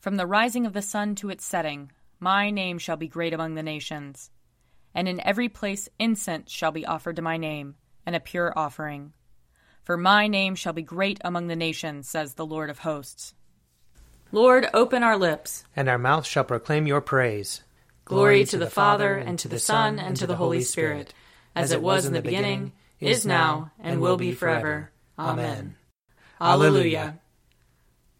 From the rising of the sun to its setting, my name shall be great among the nations. And in every place incense shall be offered to my name, and a pure offering. For my name shall be great among the nations, says the Lord of hosts. Lord, open our lips, and our mouth shall proclaim your praise. Glory to the Father, and to the Son, and to the Holy Spirit, as it was in the beginning, is now, and will be forever. Amen. Alleluia.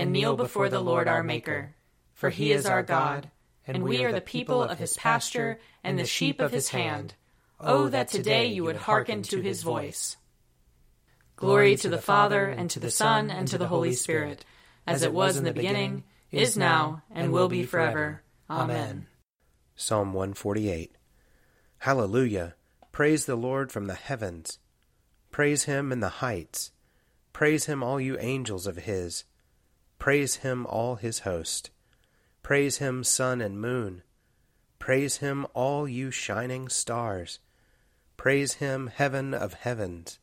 and kneel before the Lord our Maker. For he is our God, and we are the people of his pasture and the sheep of his hand. Oh, that today you would hearken to his voice. Glory to the Father, and to the Son, and to the Holy Spirit, as it was in the beginning, is now, and will be forever. Amen. Psalm 148 Hallelujah! Praise the Lord from the heavens. Praise him in the heights. Praise him, all you angels of his. Praise him, all his host. Praise him, sun and moon. Praise him, all you shining stars. Praise him, heaven of heavens,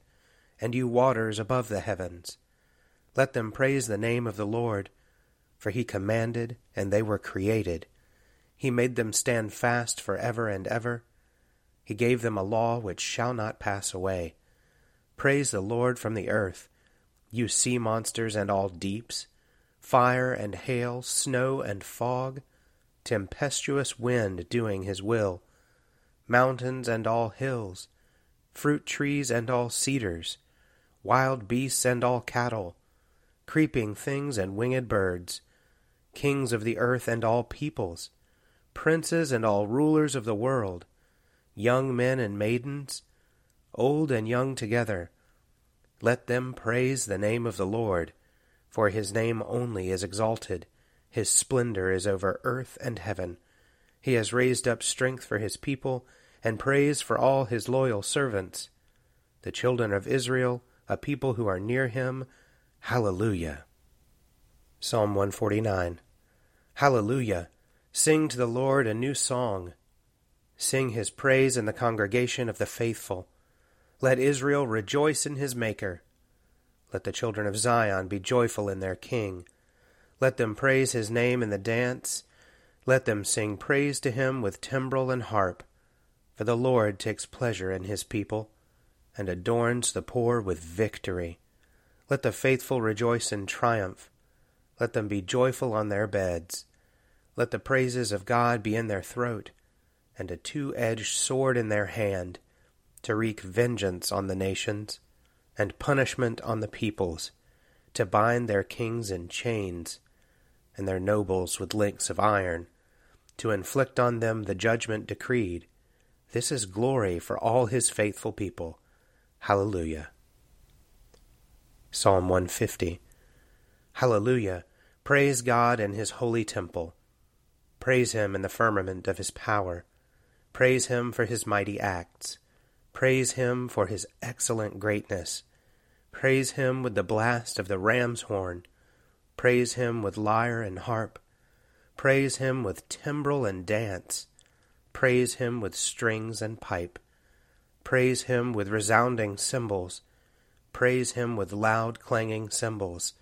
and you waters above the heavens. Let them praise the name of the Lord, for he commanded, and they were created. He made them stand fast for ever and ever. He gave them a law which shall not pass away. Praise the Lord from the earth, you sea monsters and all deeps, fire and hail, snow and fog, tempestuous wind doing his will, mountains and all hills, fruit trees and all cedars, wild beasts and all cattle, creeping things and winged birds, kings of the earth and all peoples, princes and all rulers of the world, young men and maidens, old and young together. Let them praise the name of the Lord, for his name only is exalted. His splendor is over earth and heaven. He has raised up strength for his people, and praise for all his loyal servants. The children of Israel, a people who are near him, Hallelujah. Psalm 149 Hallelujah. Sing to the Lord a new song. Sing his praise in the congregation of the faithful. Let Israel rejoice in his Maker. Let the children of Zion be joyful in their King. Let them praise his name in the dance. Let them sing praise to him with timbrel and harp. For the Lord takes pleasure in his people, and adorns the poor with victory. Let the faithful rejoice in triumph. Let them be joyful on their beds. Let the praises of God be in their throat, and a two edged sword in their hand, to wreak vengeance on the nations, and punishment on the peoples, to bind their kings in chains, and their nobles with links of iron, to inflict on them the judgment decreed. This is glory for all his faithful people. Hallelujah. Psalm 150 Hallelujah. Praise God in his holy temple. Praise him in the firmament of his power. Praise him for his mighty acts. Praise him for his excellent greatness. Praise him with the blast of the ram's horn. Praise him with lyre and harp. Praise him with timbrel and dance. Praise him with strings and pipe. Praise him with resounding cymbals. Praise him with loud clanging cymbals.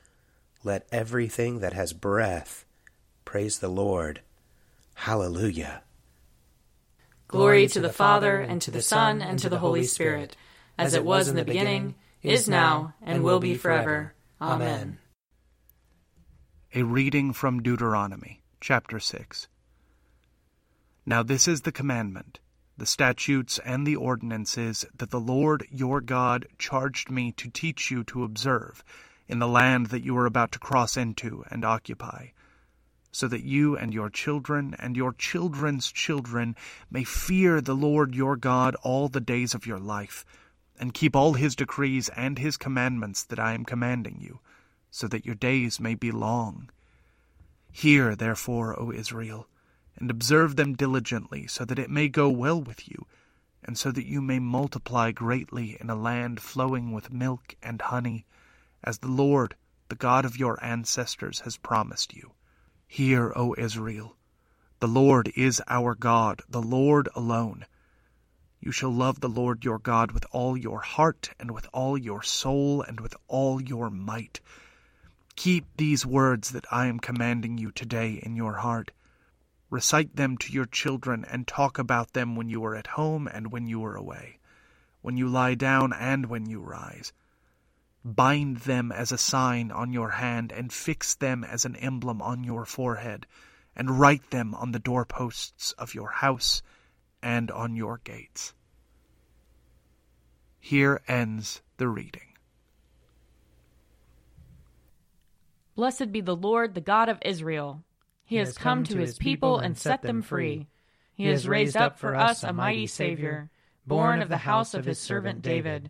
Let everything that has breath praise the Lord. Hallelujah. Glory to the Father, and to the Son, and to the Holy Spirit, as it was in the beginning, is now, and will be forever. Amen. A reading from Deuteronomy, chapter 6. Now this is the commandment, the statutes, and the ordinances that the Lord your God charged me to teach you to observe in the land that you are about to cross into and occupy, so that you and your children and your children's children may fear the Lord your God all the days of your life, and keep all his decrees and his commandments that I am commanding you, so that your days may be long. Hear, therefore, O Israel, and observe them diligently, so that it may go well with you, and so that you may multiply greatly in a land flowing with milk and honey, as the Lord, the God of your ancestors, has promised you. Hear, O Israel, the Lord is our God, the Lord alone. You shall love the Lord your God with all your heart, and with all your soul, and with all your might. Keep these words that I am commanding you today in your heart Recite them to your children and talk about them when you are at home and when you are away, when you lie down and when you rise. Bind them as a sign on your hand and fix them as an emblem on your forehead, and write them on the doorposts of your house and on your gates. Here ends the reading. Blessed be the Lord, the God of Israel. He has come to his people and set them free. He has raised up for us a mighty Savior, born of the house of his servant David.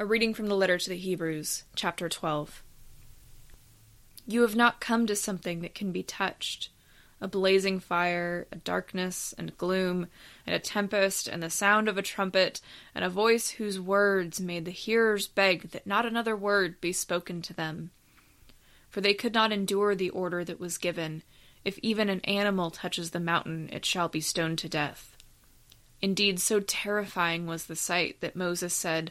A reading from the letter to the Hebrews, chapter 12. You have not come to something that can be touched a blazing fire, a darkness and gloom, and a tempest, and the sound of a trumpet, and a voice whose words made the hearers beg that not another word be spoken to them. For they could not endure the order that was given if even an animal touches the mountain, it shall be stoned to death. Indeed, so terrifying was the sight that Moses said,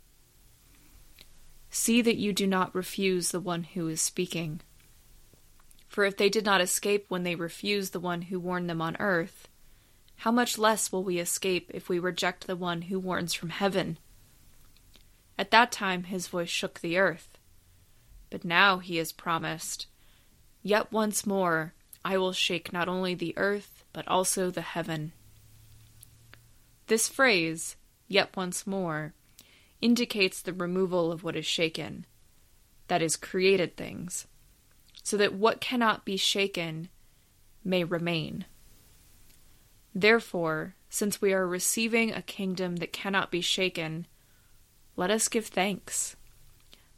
See that you do not refuse the one who is speaking. For if they did not escape when they refused the one who warned them on earth, how much less will we escape if we reject the one who warns from heaven? At that time his voice shook the earth. But now he has promised, Yet once more I will shake not only the earth, but also the heaven. This phrase, yet once more, indicates the removal of what is shaken, that is, created things, so that what cannot be shaken may remain. Therefore, since we are receiving a kingdom that cannot be shaken, let us give thanks,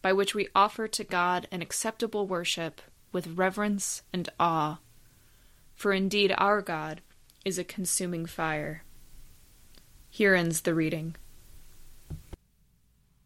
by which we offer to God an acceptable worship with reverence and awe for indeed our God is a consuming fire. Here ends the reading.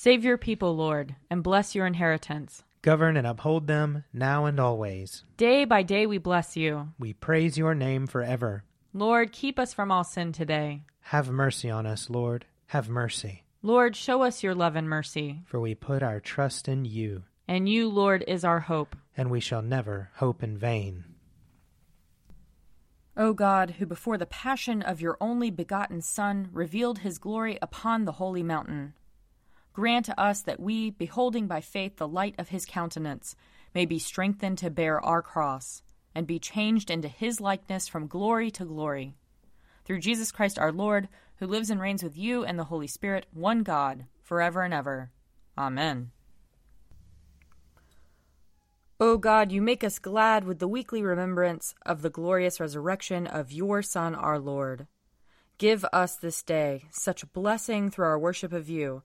Save your people, Lord, and bless your inheritance. Govern and uphold them now and always. Day by day we bless you. We praise your name forever. Lord, keep us from all sin today. Have mercy on us, Lord. Have mercy. Lord, show us your love and mercy. For we put our trust in you. And you, Lord, is our hope. And we shall never hope in vain. O God, who before the passion of your only begotten Son revealed his glory upon the holy mountain, grant to us that we, beholding by faith the light of his countenance, may be strengthened to bear our cross, and be changed into his likeness from glory to glory. Through Jesus Christ our Lord, who lives and reigns with you and the Holy Spirit, one God, forever and ever. Amen. O God, you make us glad with the weekly remembrance of the glorious resurrection of your Son, our Lord. Give us this day such blessing through our worship of you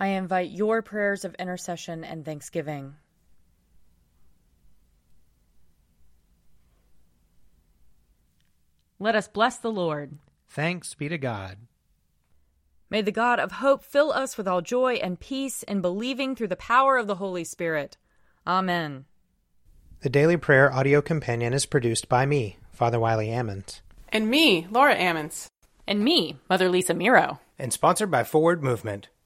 I invite your prayers of intercession and thanksgiving. Let us bless the Lord. Thanks be to God. May the God of hope fill us with all joy and peace in believing through the power of the Holy Spirit. Amen. The Daily Prayer audio companion is produced by me, Father Wiley Ammons. And me, Laura Ammons. And me, Mother Lisa Miro. And sponsored by Forward Movement.